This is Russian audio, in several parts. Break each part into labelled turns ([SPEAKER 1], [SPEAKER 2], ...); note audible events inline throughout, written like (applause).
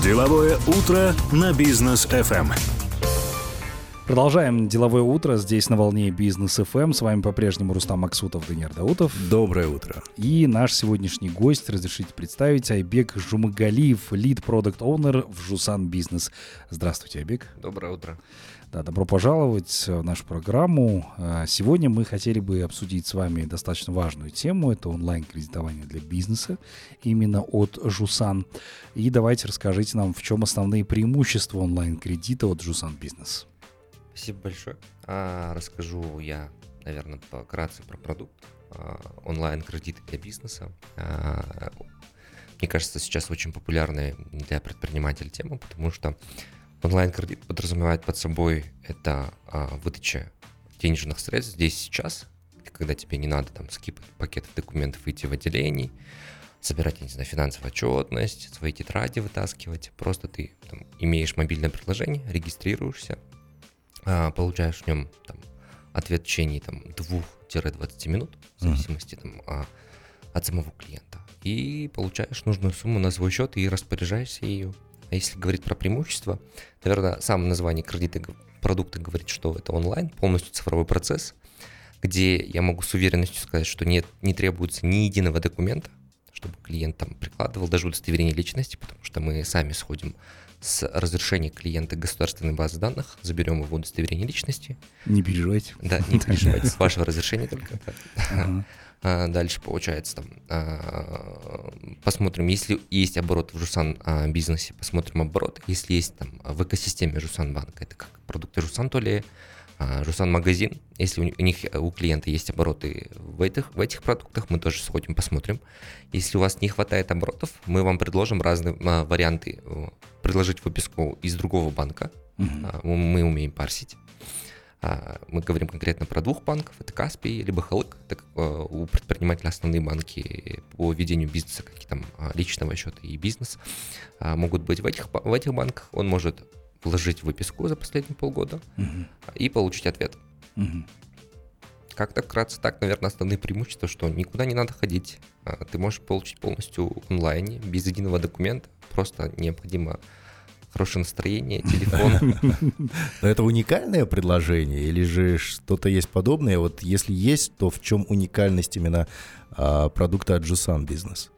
[SPEAKER 1] Деловое утро на бизнес FM.
[SPEAKER 2] Продолжаем деловое утро здесь на волне бизнес FM. С вами по-прежнему Рустам Максутов, Даниил Даутов.
[SPEAKER 3] Доброе утро.
[SPEAKER 2] И наш сегодняшний гость, разрешите представить, Айбек Жумагалиев, лид продукт оунер в Жусан Бизнес. Здравствуйте, Айбек.
[SPEAKER 4] Доброе утро.
[SPEAKER 2] Да, добро пожаловать в нашу программу. А, сегодня мы хотели бы обсудить с вами достаточно важную тему. Это онлайн-кредитование для бизнеса именно от Жусан. И давайте расскажите нам, в чем основные преимущества онлайн-кредита от Жусан Бизнес.
[SPEAKER 4] Спасибо большое. А, расскажу я, наверное, вкратце про продукт. А, онлайн-кредиты для бизнеса. А, мне кажется, сейчас очень популярная для предпринимателей тема, потому что Онлайн-кредит подразумевает под собой это а, выдача денежных средств здесь сейчас, когда тебе не надо там скипать пакеты документов, идти в отделение, собирать, я не знаю, финансовую отчетность, свои тетради вытаскивать. Просто ты там, имеешь мобильное приложение, регистрируешься, а, получаешь в нем там, ответ в течение там, 2-20 минут, в зависимости там, а, от самого клиента. И получаешь нужную сумму на свой счет и распоряжаешься ее. А если говорить про преимущества, наверное, само название кредита продукта говорит, что это онлайн, полностью цифровой процесс, где я могу с уверенностью сказать, что нет, не требуется ни единого документа, чтобы клиент там прикладывал даже удостоверение личности, потому что мы сами сходим с разрешения клиента государственной базы данных, заберем его удостоверение личности.
[SPEAKER 2] Не переживайте.
[SPEAKER 4] Да, не переживайте, (laughs) с вашего разрешения только. А, дальше получается там а, посмотрим, если есть оборот в Жусан а, бизнесе, посмотрим оборот. Если есть там в экосистеме Жусан банка, это как продукты Жусан, то ли Жусан магазин, если у них у клиента есть обороты в этих, в этих продуктах, мы тоже сходим, посмотрим. Если у вас не хватает оборотов, мы вам предложим разные варианты предложить выписку из другого банка. Угу. Мы умеем парсить. А, мы говорим конкретно про двух банков, это Каспий, либо Халык, это э, у предпринимателя основные банки по ведению бизнеса, какие там а, личного счета и бизнес, а, могут быть в этих, в этих банках, он может вложить выписку за последние полгода угу. и получить ответ. Угу. Как-то вкратце так, наверное, основные преимущества, что никуда не надо ходить, ты можешь получить полностью онлайне, без единого документа, просто необходимо хорошее настроение, телефон.
[SPEAKER 3] Но это уникальное предложение или же что-то есть подобное? Вот если есть, то в чем уникальность именно а, продукта от Jusan Business?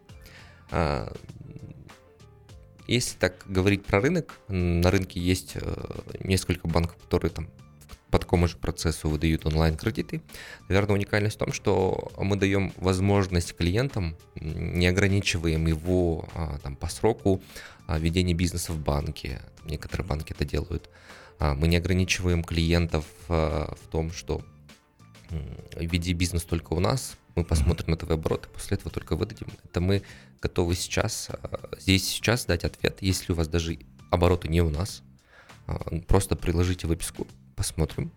[SPEAKER 4] Если так говорить про рынок, на рынке есть э, несколько банков, которые там по такому же процессу выдают онлайн-кредиты. Наверное, уникальность в том, что мы даем возможность клиентам, не ограничиваем его а, там, по сроку а, ведения бизнеса в банке. Некоторые банки это делают. А, мы не ограничиваем клиентов в том, что веди бизнес только у нас, мы посмотрим на твои обороты, после этого только выдадим. Это мы готовы сейчас, здесь сейчас дать ответ, если у вас даже обороты не у нас, просто приложите выписку, посмотрим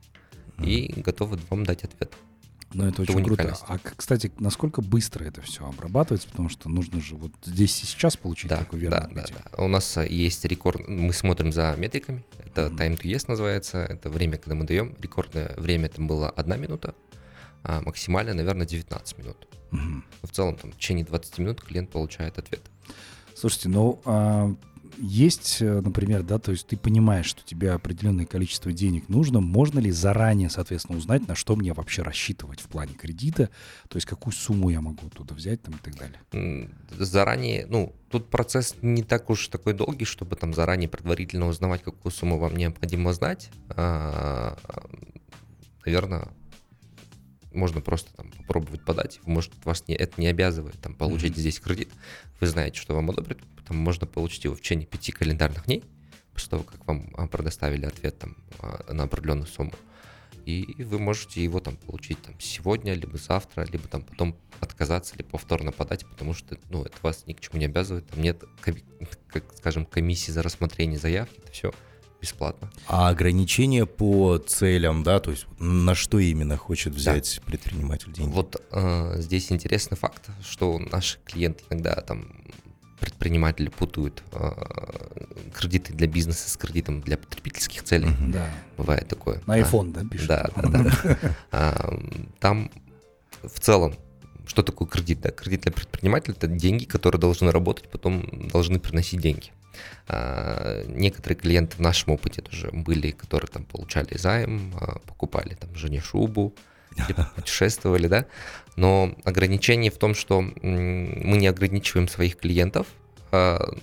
[SPEAKER 4] mm-hmm. и готовы вам дать ответ.
[SPEAKER 2] Ну, это, это очень круто. А, кстати, насколько быстро это все обрабатывается? Потому что нужно же вот здесь и сейчас получить
[SPEAKER 4] да,
[SPEAKER 2] такой верный
[SPEAKER 4] да, да, да. У нас есть рекорд, мы смотрим за метриками, это mm-hmm. time to yes называется, это время, когда мы даем. Рекордное время это было одна минута, а максимально, наверное, 19 минут. Mm-hmm. В целом, там, в течение 20 минут клиент получает ответ.
[SPEAKER 2] Слушайте, ну, а есть, э, например, да, то есть ты понимаешь, что тебе определенное количество денег нужно, можно ли заранее, соответственно, узнать, на что мне вообще рассчитывать в плане кредита, то есть какую сумму я могу туда взять там и так далее?
[SPEAKER 4] Заранее, ну, тут процесс не так уж такой долгий, чтобы там заранее предварительно узнавать, какую сумму вам необходимо знать. А, наверное, можно просто там попробовать подать. Может, вас не, это не обязывает там, получить mm-hmm. здесь кредит. Вы знаете, что вам одобрят. Потом можно получить его в течение пяти календарных дней, после того, как вам а, предоставили ответ там, а, на определенную сумму. И вы можете его там получить там, сегодня, либо завтра, либо там потом отказаться, или повторно подать, потому что ну, это вас ни к чему не обязывает. Там нет, как, скажем, комиссии за рассмотрение заявки, это все бесплатно.
[SPEAKER 3] А ограничения по целям, да, то есть на что именно хочет взять да. предприниматель деньги?
[SPEAKER 4] Вот э, здесь интересный факт, что наши клиенты иногда там предприниматели путают э, кредиты для бизнеса с кредитом для потребительских целей.
[SPEAKER 2] Mm-hmm. Да.
[SPEAKER 4] Бывает такое.
[SPEAKER 2] На iPhone, а, да, пишут?
[SPEAKER 4] Да, да, да. (laughs) а, там в целом что такое кредит? Да? Кредит для предпринимателя – это деньги, которые должны работать, потом должны приносить деньги. А, некоторые клиенты в нашем опыте тоже были, которые там получали займ, а, покупали там жене шубу, (laughs) путешествовали, да. Но ограничение в том, что мы не ограничиваем своих клиентов а,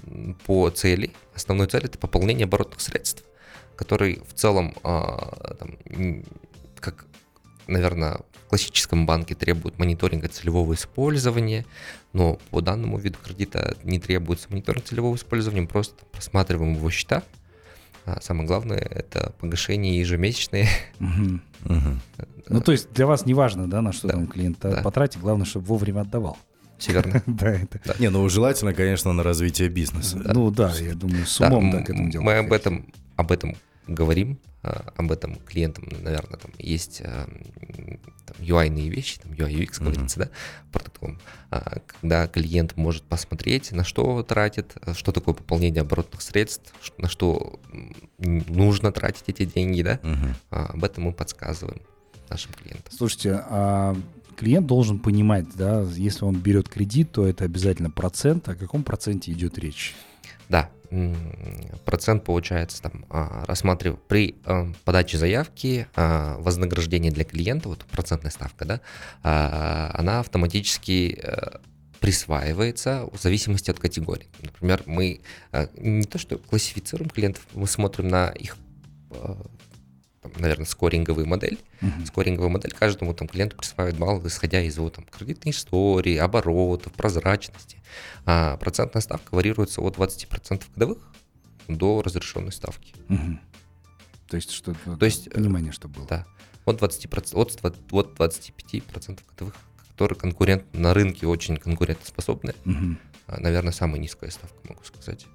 [SPEAKER 4] по цели. Основной цель это пополнение оборотных средств, который в целом, там, как, наверное, в классическом банке требует мониторинга целевого использования, но по данному виду кредита не требуется мониторинг целевого использования, просто просматриваем его счета. А самое главное это погашение ежемесячное.
[SPEAKER 2] Ну, то есть для вас не важно, да, на что там клиент потратит, главное, чтобы вовремя отдавал.
[SPEAKER 4] Все верно. (laughs)
[SPEAKER 2] да, это.
[SPEAKER 3] Не, ну желательно, конечно, на развитие бизнеса.
[SPEAKER 2] Ну да, я думаю, с умом так этому делать.
[SPEAKER 4] Мы об этом, об этом говорим, а, об этом клиентам, наверное, там есть а, там, UI-ные вещи, там UI UX говорится, да, продуктовым, а, когда клиент может посмотреть, на что тратит, что такое пополнение оборотных средств, на что нужно тратить эти деньги, да, об этом мы подсказываем нашим клиентам.
[SPEAKER 2] Слушайте, а клиент должен понимать, да, если он берет кредит, то это обязательно процент. О каком проценте идет речь?
[SPEAKER 4] Да, процент получается там а, рассматривая при а, подаче заявки а, вознаграждение для клиента, вот процентная ставка, да, она автоматически э, присваивается в зависимости от категории. Например, мы не то что классифицируем клиентов, мы смотрим на их там, наверное, скоринговую модель. Uh-huh. Скоринговая модель каждому там клиенту присваивает балл, исходя из его там кредитной истории, оборотов, прозрачности. А процентная ставка варьируется от 20% годовых до разрешенной ставки.
[SPEAKER 2] Uh-huh. То есть, что То есть, понимание, что было.
[SPEAKER 4] Да. От 20%, от, от 25% годовых, которые конкурент на рынке очень конкурентоспособные. Uh-huh. Наверное, самая низкая ставка, могу сказать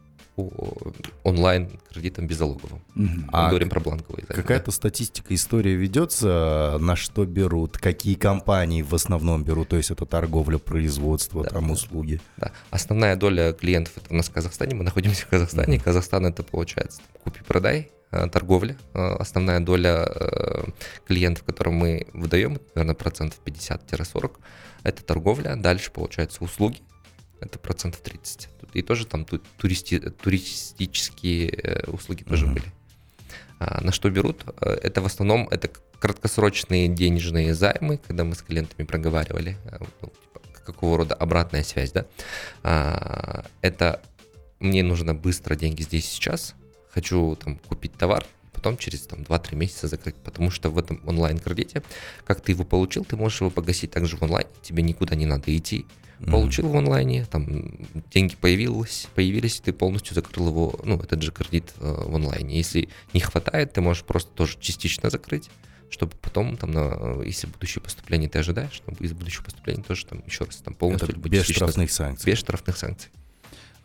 [SPEAKER 4] онлайн кредитам беззалоговым. Угу. А говорим про бланковые.
[SPEAKER 3] Да, какая-то да. статистика, история ведется, на что берут, какие компании в основном берут, то есть это торговля, производство, да, там да. услуги.
[SPEAKER 4] Да. Основная доля клиентов это у нас в Казахстане, мы находимся в Казахстане, угу. Казахстан это получается купи-продай, э, торговля. Э, основная доля э, клиентов, которым мы выдаем, наверное, процентов 50-40, это торговля. Дальше, получается, услуги, это процентов 30. И тоже там туристи, туристические э, услуги тоже uh-huh. были. А, на что берут? Э, это в основном это краткосрочные денежные займы, когда мы с клиентами проговаривали, э, ну, типа, какого рода обратная связь, да. А, это мне нужно быстро деньги здесь сейчас, хочу там купить товар, потом через там, 2-3 месяца закрыть, потому что в этом онлайн-кредите, как ты его получил, ты можешь его погасить также в онлайн, тебе никуда не надо идти, получил в онлайне, там деньги появились, появились, ты полностью закрыл его, ну, этот же кредит э, в онлайне. Если не хватает, ты можешь просто тоже частично закрыть, чтобы потом, там, на, если будущее поступление ты ожидаешь, чтобы из будущего поступления тоже там еще раз там полностью...
[SPEAKER 3] Это без штрафных санкций.
[SPEAKER 4] Без штрафных санкций.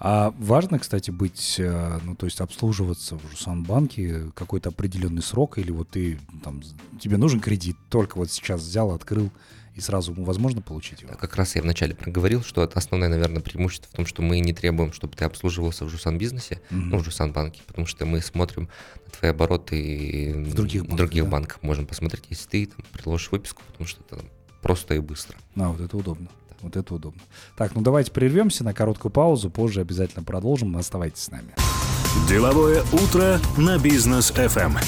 [SPEAKER 2] А важно, кстати, быть, э, ну, то есть обслуживаться в Жусан-банке какой-то определенный срок, или вот ты, там, тебе нужен кредит, только вот сейчас взял, открыл, и сразу возможно получить его?
[SPEAKER 4] Как раз я вначале проговорил, что это основное, наверное, преимущество в том, что мы не требуем, чтобы ты обслуживался в Жусан бизнесе, mm-hmm. ну, в Жусан банке, потому что мы смотрим на твои обороты
[SPEAKER 2] в других банках,
[SPEAKER 4] других да? банках. Можем посмотреть, если ты там, приложишь выписку, потому что это там, просто и быстро.
[SPEAKER 2] А, вот это удобно. Вот это удобно. Так, ну давайте прервемся на короткую паузу, позже обязательно продолжим. Оставайтесь с нами.
[SPEAKER 1] Деловое утро на бизнес FM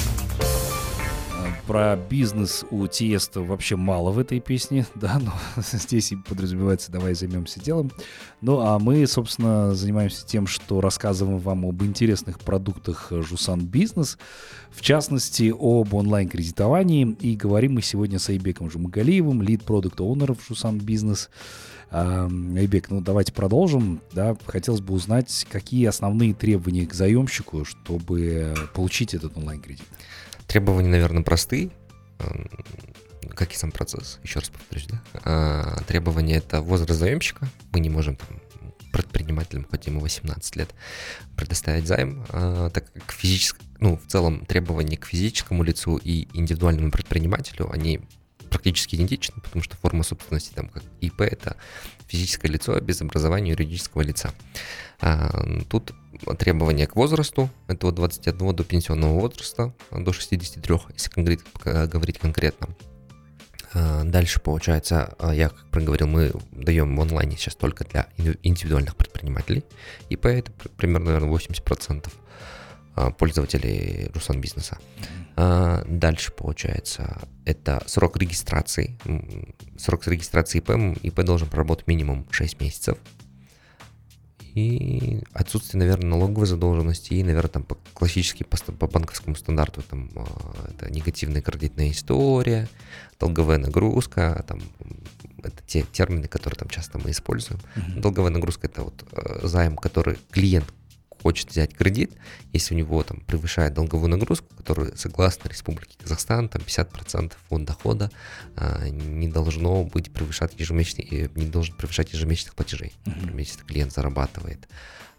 [SPEAKER 2] про бизнес у Тиеста вообще мало в этой песне, (laughs) да, но (laughs) здесь и подразумевается «давай займемся делом». Ну, а мы, собственно, занимаемся тем, что рассказываем вам об интересных продуктах Жусан Бизнес, в частности, об онлайн-кредитовании, и говорим мы сегодня с Айбеком Жумагалиевым, лид-продукт оунер в Жусан Бизнес. Айбек, ну давайте продолжим. Да, хотелось бы узнать, какие основные требования к заемщику, чтобы получить этот онлайн-кредит.
[SPEAKER 4] Требования, наверное, простые, эм, как и сам процесс, еще раз повторюсь, да. А, требования это возраст заемщика. Мы не можем там, предпринимателям, хоть ему 18 лет, предоставить займ, а, так как физически, ну, в целом требования к физическому лицу и индивидуальному предпринимателю, они практически идентичны, потому что форма собственности, там, как ИП, это физическое лицо без образования юридического лица. А, тут требования к возрасту, это от 21 до пенсионного возраста, до 63, если конкрет, говорить конкретно. А, дальше, получается, а, я как проговорил, мы даем в онлайне сейчас только для индивидуальных предпринимателей. И по это примерно, наверное, 80% а, пользователей Руслан бизнеса. Дальше, получается, это срок регистрации. Срок регистрации ИП. ИП должен проработать минимум 6 месяцев и отсутствие, наверное, налоговой задолженности и, наверное, там по классически по, по банковскому стандарту там а, это негативная кредитная история, долговая нагрузка, там это те термины, которые там часто мы используем. Mm-hmm. Долговая нагрузка это вот э, займ, который клиент хочет взять кредит, если у него там превышает долговую нагрузку, которую согласно Республике Казахстан, там 50% от дохода а, не должно быть превышать ежемесячных, э, не должен превышать ежемесячных платежей. Например, если клиент зарабатывает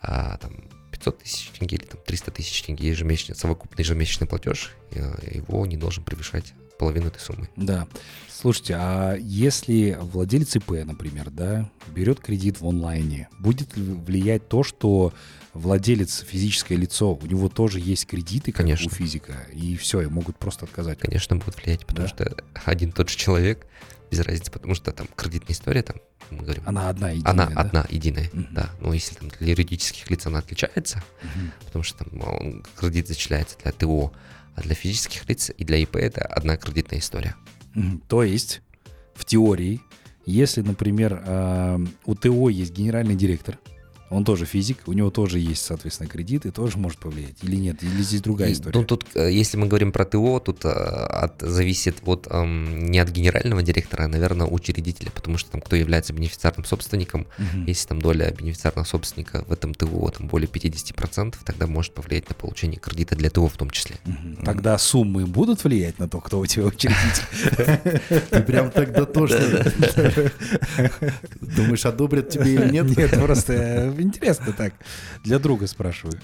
[SPEAKER 4] а, там 500 тысяч тенге или там 300 тысяч тенге ежемесячный, совокупный ежемесячный платеж, э, его не должен превышать половину этой суммы.
[SPEAKER 2] Да. Слушайте, а если владелец ИП, например, да, берет кредит в онлайне, будет ли влиять то, что владелец физическое лицо, у него тоже есть кредиты, как Конечно. у физика, и все, и могут просто отказать?
[SPEAKER 4] Конечно, будут влиять, потому да? что один тот же человек, без разницы, потому что там кредитная история, там,
[SPEAKER 2] мы говорим... Она одна единая,
[SPEAKER 4] Она
[SPEAKER 2] да?
[SPEAKER 4] одна единая, угу. да. Но если там для юридических лиц она отличается, угу. потому что там он, кредит зачисляется для ТО, а для физических лиц и для ИП это одна кредитная история.
[SPEAKER 2] То есть, в теории, если, например, э, у ТО есть генеральный директор, он тоже физик, у него тоже есть, соответственно, кредит и тоже может повлиять. Или нет? Или здесь другая история?
[SPEAKER 4] Ну, тут, э, если мы говорим про ТО, тут э, от, зависит вот эм, не от генерального директора, а, наверное, учредителя, потому что там кто является бенефициарным собственником, угу. если там доля бенефициарного собственника в этом ТО там более 50%, тогда может повлиять на получение кредита для ТО в том числе.
[SPEAKER 2] Угу. Тогда суммы будут влиять на то, кто у тебя учредитель?
[SPEAKER 3] Ты прям тогда тоже (laughs) думаешь, одобрят тебе или нет?
[SPEAKER 2] Нет, просто Интересно так. Для друга спрашиваю.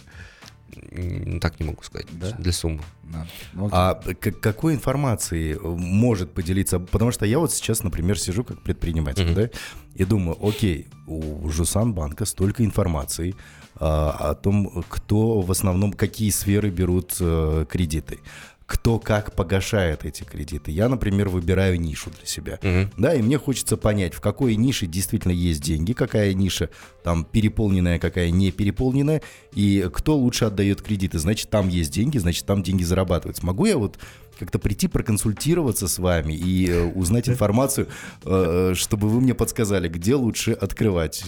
[SPEAKER 4] Так не могу сказать. Да? Для суммы. Да.
[SPEAKER 3] Ну, а какой информацией может поделиться? Потому что я вот сейчас, например, сижу как предприниматель, mm-hmm. да, и думаю, окей, у Жусан банка столько информации а, о том, кто в основном, какие сферы берут а, кредиты кто как погашает эти кредиты. Я, например, выбираю нишу для себя. Угу. Да, и мне хочется понять, в какой нише действительно есть деньги, какая ниша там переполненная, какая не переполненная, и кто лучше отдает кредиты. Значит, там есть деньги, значит, там деньги зарабатываются. Могу я вот как-то прийти проконсультироваться с вами и э, узнать информацию, э, э, чтобы вы мне подсказали, где лучше открывать,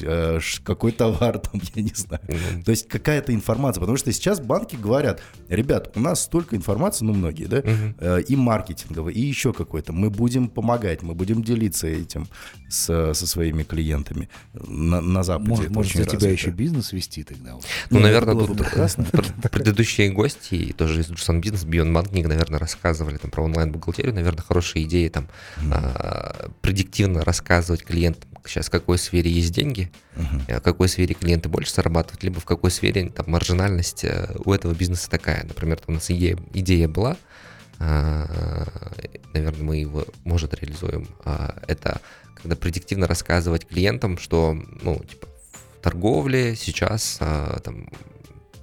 [SPEAKER 3] какой товар там, я не знаю. То есть какая-то информация, потому что сейчас банки говорят, ребят, у нас столько информации, ну многие, да, и маркетинговой, и еще какой-то. Мы будем помогать, мы будем делиться этим с, со своими клиентами на, на Западе.
[SPEAKER 2] Может, может за тебя еще бизнес вести тогда?
[SPEAKER 4] Ну, ну наверное, тут (laughs) предыдущие гости, тоже из Джусан Бизнес, Beyond Banking, наверное, рассказывали рассказывали там про онлайн-бухгалтерию, наверное, хорошая идея там mm-hmm. а, предиктивно рассказывать клиентам, сейчас в какой сфере есть деньги, mm-hmm. в какой сфере клиенты больше зарабатывают, либо в какой сфере там маржинальность э, у этого бизнеса такая. Например, у нас идея, идея была, а, наверное, мы его, может, реализуем. Это когда предиктивно рассказывать клиентам, что, ну, типа, в торговле сейчас там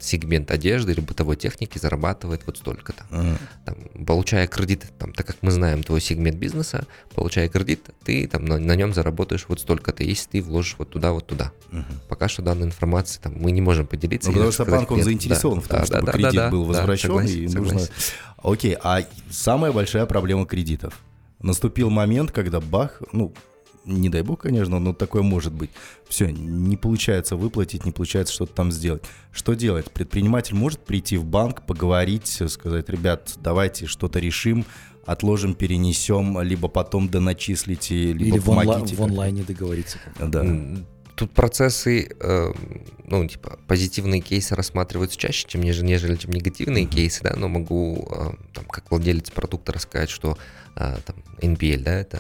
[SPEAKER 4] сегмент одежды или бытовой техники зарабатывает вот столько-то. Uh-huh. Там, получая кредит, там, так как мы знаем твой сегмент бизнеса, получая кредит, ты там на, на нем заработаешь вот столько-то, если ты вложишь вот туда, вот туда. Uh-huh. Пока что данной информации там, мы не можем поделиться.
[SPEAKER 3] Ну, потому что банк, он заинтересован да, в том, да, чтобы да, кредит да, был возвращен, да, согласен, и согласен. нужно... Окей, а самая большая проблема кредитов? Наступил момент, когда бах, ну, не дай бог, конечно, но такое может быть. Все, не получается выплатить, не получается что-то там сделать. Что делать? Предприниматель может прийти в банк, поговорить, сказать, ребят, давайте что-то решим, отложим, перенесем, либо потом доначислите, либо
[SPEAKER 2] Или помогите. В, онла- в онлайне договориться.
[SPEAKER 3] Да.
[SPEAKER 4] Тут процессы, э, ну, типа, позитивные кейсы рассматриваются чаще, чем нежели, нежели чем негативные mm-hmm. кейсы, да, но могу, э, там, как владелец продукта рассказать, что а, там, NPL, да, это...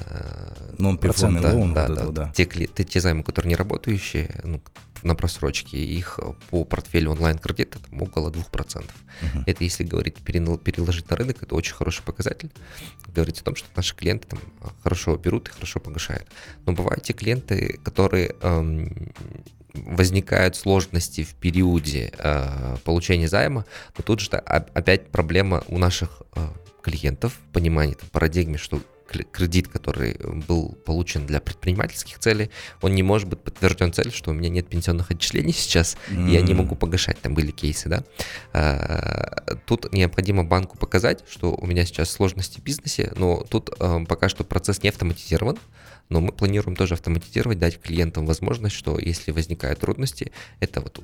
[SPEAKER 3] Non performing loan, да, да,
[SPEAKER 4] да. Те, те, те займы, которые не работающие, ну, на просрочке, их по портфелю онлайн-кредита там около 2%. Uh-huh. Это если говорить, переложить на рынок, это очень хороший показатель. Говорить о том, что наши клиенты там хорошо берут и хорошо погашают. Но бывают те клиенты, которые эм, возникают сложности в периоде э, получения займа, но тут же опять проблема у наших э, клиентов, понимание там, парадигме, что кредит, который был получен для предпринимательских целей, он не может быть подтвержден цель, что у меня нет пенсионных отчислений сейчас, mm-hmm. и я не могу погашать, там были кейсы, да. А, тут необходимо банку показать, что у меня сейчас сложности в бизнесе, но тут а, пока что процесс не автоматизирован, но мы планируем тоже автоматизировать, дать клиентам возможность, что если возникают трудности, это вот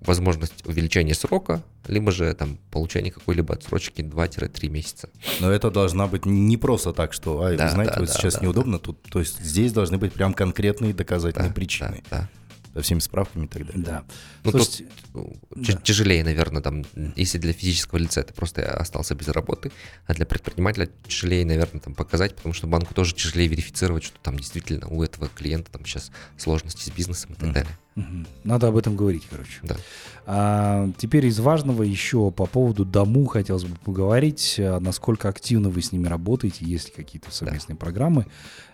[SPEAKER 4] возможность увеличения срока, либо же там получение какой-либо отсрочки 2-3 месяца.
[SPEAKER 3] Но это должна быть не просто так, что, а, да, вы знаете, да, вот да, сейчас да, неудобно, да. тут, то есть здесь должны быть прям конкретные доказательные да, причины. Да, да со всеми справками и так далее.
[SPEAKER 2] Да.
[SPEAKER 4] Ну, Слушайте, тут да. тяжелее, наверное, там, если для физического лица ты просто остался без работы, а для предпринимателя тяжелее, наверное, там показать, потому что банку тоже тяжелее верифицировать, что там действительно у этого клиента там сейчас сложности с бизнесом и так далее.
[SPEAKER 2] Надо об этом говорить, короче.
[SPEAKER 4] Да.
[SPEAKER 2] А, теперь из важного еще по поводу дому хотелось бы поговорить, а, насколько активно вы с ними работаете, есть ли какие-то совместные да. программы,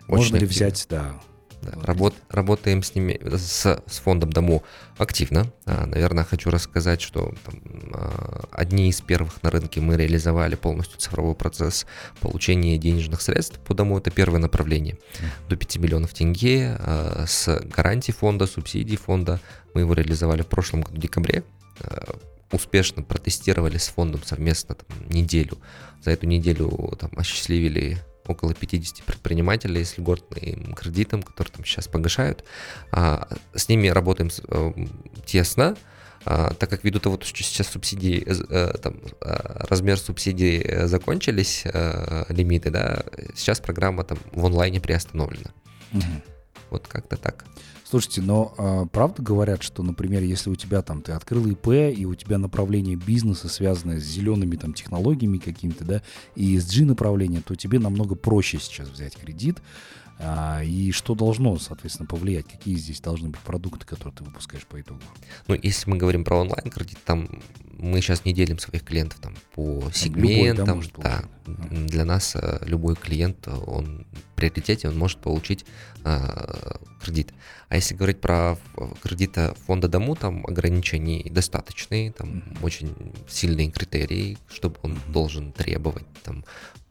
[SPEAKER 2] Очень можно ли взять, да,
[SPEAKER 4] да, работ, работаем с ними, с, с фондом Дому активно. А, наверное, хочу рассказать, что там, а, одни из первых на рынке мы реализовали полностью цифровой процесс получения денежных средств по Дому. Это первое направление. До 5 миллионов тенге а, с гарантией фонда, субсидий фонда. Мы его реализовали в прошлом году в декабре успешно протестировали с фондом совместно там, неделю. За эту неделю там, осчастливили около 50 предпринимателей с льготным кредитом, которые там сейчас погашают. А, с ними работаем э, тесно, а, так как ввиду того, что сейчас субсидии, э, там, а, размер субсидий э, закончились, лимиты, да, сейчас программа там в онлайне приостановлена. Угу. Вот как-то так.
[SPEAKER 2] Слушайте, но э, правда говорят, что, например, если у тебя там ты открыл ИП и у тебя направление бизнеса связанное с зелеными там технологиями какими-то, да, и ESG направление, то тебе намного проще сейчас взять кредит. А, и что должно, соответственно, повлиять? Какие здесь должны быть продукты, которые ты выпускаешь по итогу?
[SPEAKER 4] Ну, если мы говорим про онлайн-кредит, там мы сейчас не делим своих клиентов там по сегментам. Любой, да, да. Для нас э, любой клиент, он в приоритете, он может получить э, кредит. А если говорить про кредиты фонда Дому, там ограничений достаточные, там mm-hmm. очень сильные критерии, чтобы он mm-hmm. должен требовать там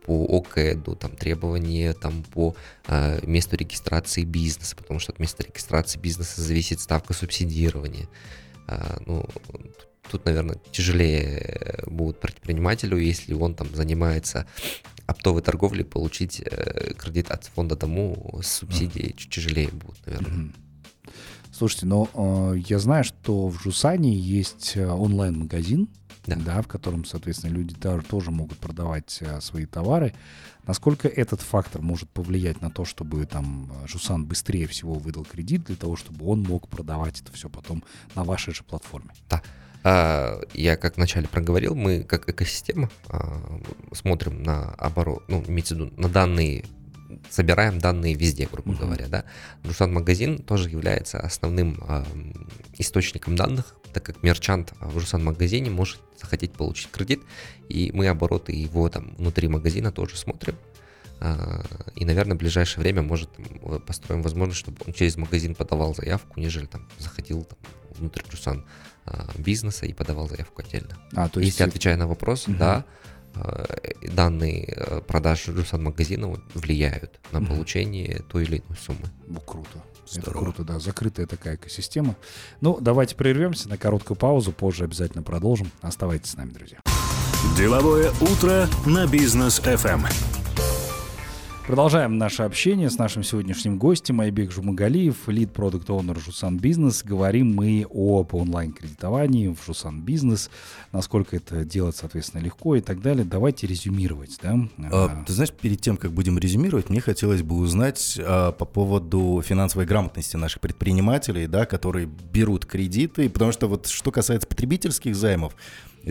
[SPEAKER 4] по ОКЭДу, там требования там по э, месту регистрации бизнеса, потому что от места регистрации бизнеса зависит ставка субсидирования. Э, ну, тут, наверное, тяжелее будет предпринимателю, если он там занимается оптовой торговлей, получить э, кредит от фонда дому с субсидией чуть тяжелее будет, наверное.
[SPEAKER 2] Слушайте, но э, я знаю, что в Жусане есть э, онлайн-магазин, да. Да, в котором, соответственно, люди тоже могут продавать а, свои товары. Насколько этот фактор может повлиять на то, чтобы там Жусан быстрее всего выдал кредит для того, чтобы он мог продавать это все потом на вашей же платформе?
[SPEAKER 4] Да. А, я как вначале проговорил, мы как экосистема а, смотрим на оборот, ну, имеется в виду, на данные собираем данные везде, грубо uh-huh. говоря, да. Жусан магазин тоже является основным э, источником данных, так как мерчант в Жусан магазине может захотеть получить кредит, и мы обороты его там внутри магазина тоже смотрим. Э, и, наверное, в ближайшее время, может, построим возможность, чтобы он через магазин подавал заявку, нежели там заходил там, внутрь Жусан э, бизнеса и подавал заявку отдельно. А, то есть... Если отвечая на вопрос, uh-huh. да, Э, данные э, продаж Жусан магазина влияют на получение той или иной суммы.
[SPEAKER 2] Ну, круто. Здорово. Это круто, да. Закрытая такая экосистема. Ну, давайте прервемся на короткую паузу. Позже обязательно продолжим. Оставайтесь с нами, друзья.
[SPEAKER 1] Деловое утро на бизнес FM.
[SPEAKER 2] Продолжаем наше общение с нашим сегодняшним гостем Айбек Жумагалиев, лид продукт оунер Жусан Бизнес. Говорим мы об онлайн-кредитовании в Жусан Бизнес, насколько это делать, соответственно, легко и так далее. Давайте резюмировать, да?
[SPEAKER 3] А, ты знаешь, перед тем, как будем резюмировать, мне хотелось бы узнать а, по поводу финансовой грамотности наших предпринимателей, да, которые берут кредиты, потому что вот что касается потребительских займов,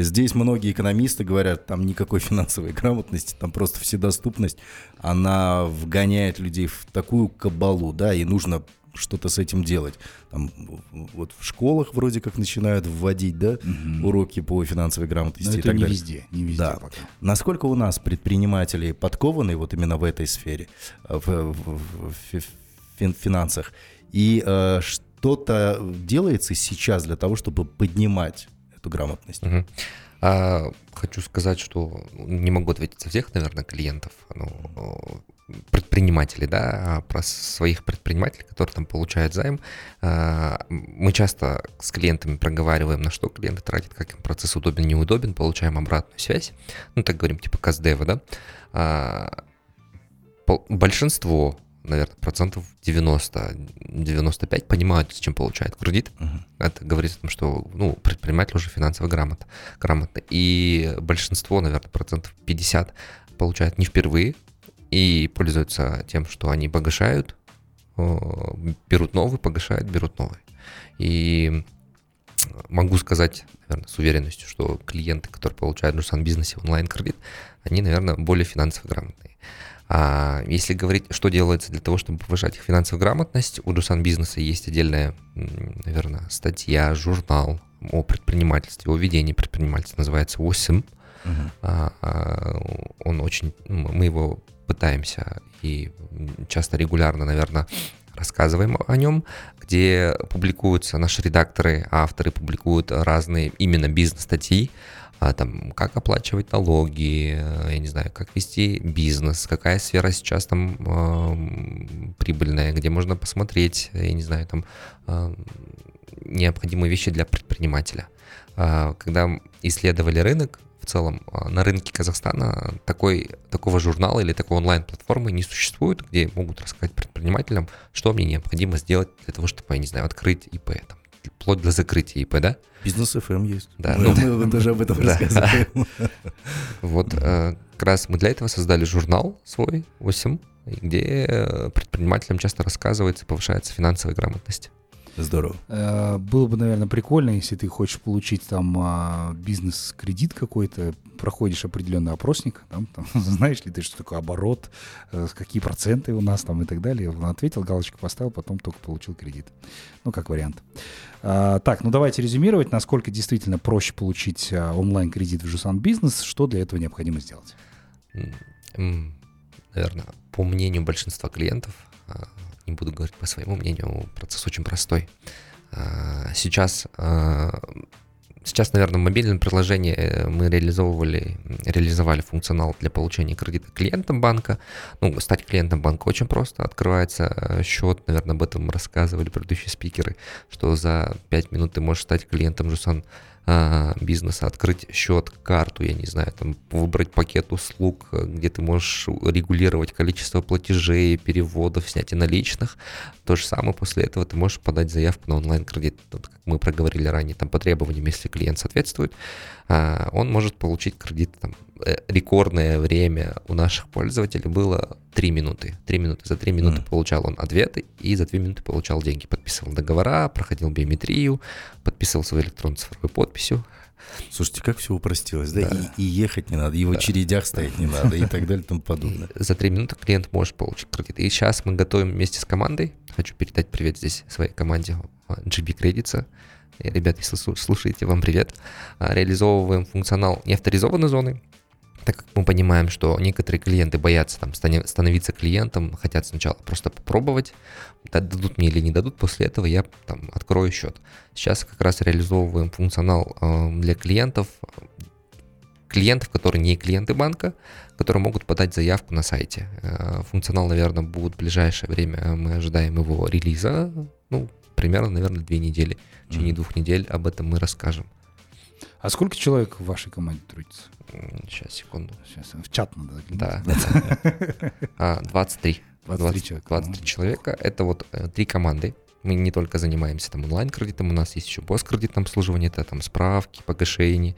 [SPEAKER 3] Здесь многие экономисты говорят, там никакой финансовой грамотности, там просто вседоступность, она вгоняет людей в такую кабалу, да, и нужно что-то с этим делать. Там, вот в школах вроде как начинают вводить, да, угу. уроки по финансовой грамотности. Но
[SPEAKER 2] это и так не далее. везде, не везде да. пока.
[SPEAKER 3] Насколько у нас предприниматели подкованы вот именно в этой сфере, в, в, в, в финансах, и э, что-то делается сейчас для того, чтобы поднимать грамотность. Угу.
[SPEAKER 4] А, хочу сказать, что не могу ответить за всех, наверное, клиентов. Но предпринимателей, да, про своих предпринимателей, которые там получают займ. Мы часто с клиентами проговариваем, на что клиенты тратят, как им процесс удобен, неудобен, получаем обратную связь. Ну, так говорим, типа КСДева, да. Большинство наверное, процентов 90-95 понимают, с чем получают кредит. Uh-huh. Это говорит о том, что ну, предприниматель уже финансово грамот, грамотно. И большинство, наверное, процентов 50 получают не впервые и пользуются тем, что они погашают, берут новый, погашают, берут новый. И могу сказать, наверное, с уверенностью, что клиенты, которые получают в Жусан бизнесе онлайн-кредит, они, наверное, более финансово грамотные. А если говорить, что делается для того, чтобы повышать их финансовую грамотность, у Дусан бизнеса есть отдельная, наверное, статья, журнал о предпринимательстве, о ведении предпринимательства, называется 8. Uh-huh. А, а, он очень, мы его пытаемся и часто регулярно, наверное, рассказываем о нем, где публикуются наши редакторы, авторы публикуют разные именно бизнес-статьи, а, там, как оплачивать налоги, э, я не знаю, как вести бизнес, какая сфера сейчас там э, прибыльная, где можно посмотреть, я не знаю, там э, необходимые вещи для предпринимателя. Э, когда исследовали рынок, в целом на рынке Казахстана такой, такого журнала или такой онлайн-платформы не существует, где могут рассказать предпринимателям, что мне необходимо сделать для того, чтобы, я не знаю, открыть ИП, там, вплоть до закрытия ИП, да?
[SPEAKER 3] Бизнес FM эм есть.
[SPEAKER 4] Да,
[SPEAKER 3] мы, ну, (laughs) мы тоже об этом рассказываем. (laughs)
[SPEAKER 4] Вот э, как раз мы для этого создали журнал свой, 8, где э, предпринимателям часто рассказывается, повышается финансовая грамотность.
[SPEAKER 3] Здорово.
[SPEAKER 2] Э, было бы, наверное, прикольно, если ты хочешь получить там а, бизнес-кредит какой-то, проходишь определенный опросник, там, там, (laughs) знаешь ли ты, что такое оборот, э, какие проценты у нас там и так далее. Он ответил, галочку поставил, потом только получил кредит. Ну, как вариант. А, так, ну давайте резюмировать, насколько действительно проще получить а, онлайн-кредит в Жусан Бизнес, что для этого необходимо сделать?
[SPEAKER 4] Наверное, по мнению большинства клиентов, не буду говорить по своему мнению, процесс очень простой. А, сейчас, а, сейчас, наверное, в мобильном приложении э, мы реализовывали, реализовали функционал для получения кредита клиентам банка. Ну, стать клиентом банка очень просто. Открывается э, счет, наверное, об этом рассказывали предыдущие спикеры, что за 5 минут ты можешь стать клиентом Жусан а, бизнеса, открыть счет, карту, я не знаю, там выбрать пакет услуг, где ты можешь регулировать количество платежей, переводов, снятия наличных. То же самое после этого ты можешь подать заявку на онлайн-кредит. Вот, как мы проговорили ранее, там по требованиям, если клиент соответствует, он может получить кредит там, Э, рекордное время у наших пользователей было 3 минуты. 3 минуты. За 3 минуты mm. получал он ответы и за 2 минуты получал деньги. Подписывал договора, проходил биометрию, подписывал свою электронную цифровую подписью.
[SPEAKER 3] Слушайте, как все упростилось, да? да. И, и ехать не надо, и в да. очередях стоять не надо, и так далее, и тому подобное.
[SPEAKER 4] За 3 минуты клиент может получить кредит. И сейчас мы готовим вместе с командой, хочу передать привет здесь своей команде GB Credits, Ребят, если слушаете, вам привет. А, реализовываем функционал неавторизованной зоны, так как мы понимаем, что некоторые клиенты боятся там становиться клиентом, хотят сначала просто попробовать, дадут мне или не дадут, после этого я там открою счет. Сейчас как раз реализовываем функционал э, для клиентов, клиентов, которые не клиенты банка, которые могут подать заявку на сайте. Э, функционал, наверное, будет в ближайшее время, мы ожидаем его релиза, ну, примерно, наверное, две недели. В течение mm-hmm. двух недель об этом мы расскажем.
[SPEAKER 2] А сколько человек в вашей команде трудится?
[SPEAKER 4] Сейчас, секунду.
[SPEAKER 2] Сейчас, в чат надо.
[SPEAKER 4] Да. (laughs) 23. 23 человека. 23 человека. Это вот э, три команды. Мы не только занимаемся там онлайн-кредитом, у нас есть еще посткредитное обслуживание, это там справки, погашение.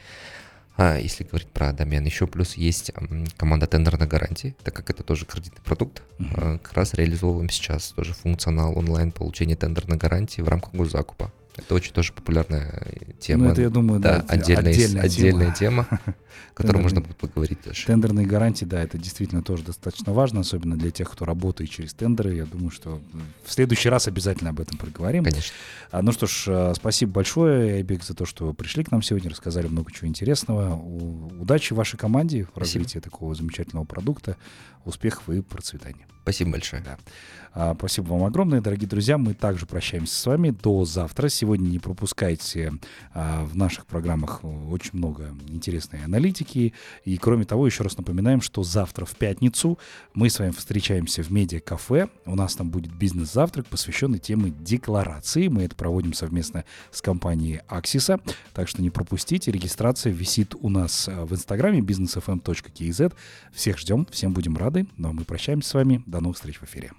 [SPEAKER 4] А если говорить про домен, еще плюс есть команда тендерной гарантии, так как это тоже кредитный продукт. Uh-huh. Как раз реализовываем сейчас тоже функционал онлайн получения тендерной гарантии в рамках госзакупа. Это очень тоже популярная тема.
[SPEAKER 2] Ну, это, я думаю, да,
[SPEAKER 4] да отдельная, отдельная, отдельная тема, тема (laughs) о которой можно будет поговорить тоже.
[SPEAKER 2] Тендерные гарантии, да, это действительно тоже достаточно важно, особенно для тех, кто работает через тендеры. Я думаю, что в следующий раз обязательно об этом проговорим.
[SPEAKER 4] Конечно.
[SPEAKER 2] А, ну что ж, а, спасибо большое, Айбек, за то, что пришли к нам сегодня, рассказали много чего интересного. Удачи вашей команде в развитии такого замечательного продукта. Успехов и процветания.
[SPEAKER 4] Спасибо большое.
[SPEAKER 2] Да. А, спасибо вам огромное, дорогие друзья. Мы также прощаемся с вами до завтра. Сегодня сегодня не пропускайте а, в наших программах очень много интересной аналитики. И кроме того, еще раз напоминаем, что завтра в пятницу мы с вами встречаемся в медиа-кафе. У нас там будет бизнес-завтрак, посвященный теме декларации. Мы это проводим совместно с компанией Аксиса. Так что не пропустите. Регистрация висит у нас а, в инстаграме businessfm.kz. Всех ждем, всем будем рады. Ну а мы прощаемся с вами. До новых встреч в эфире.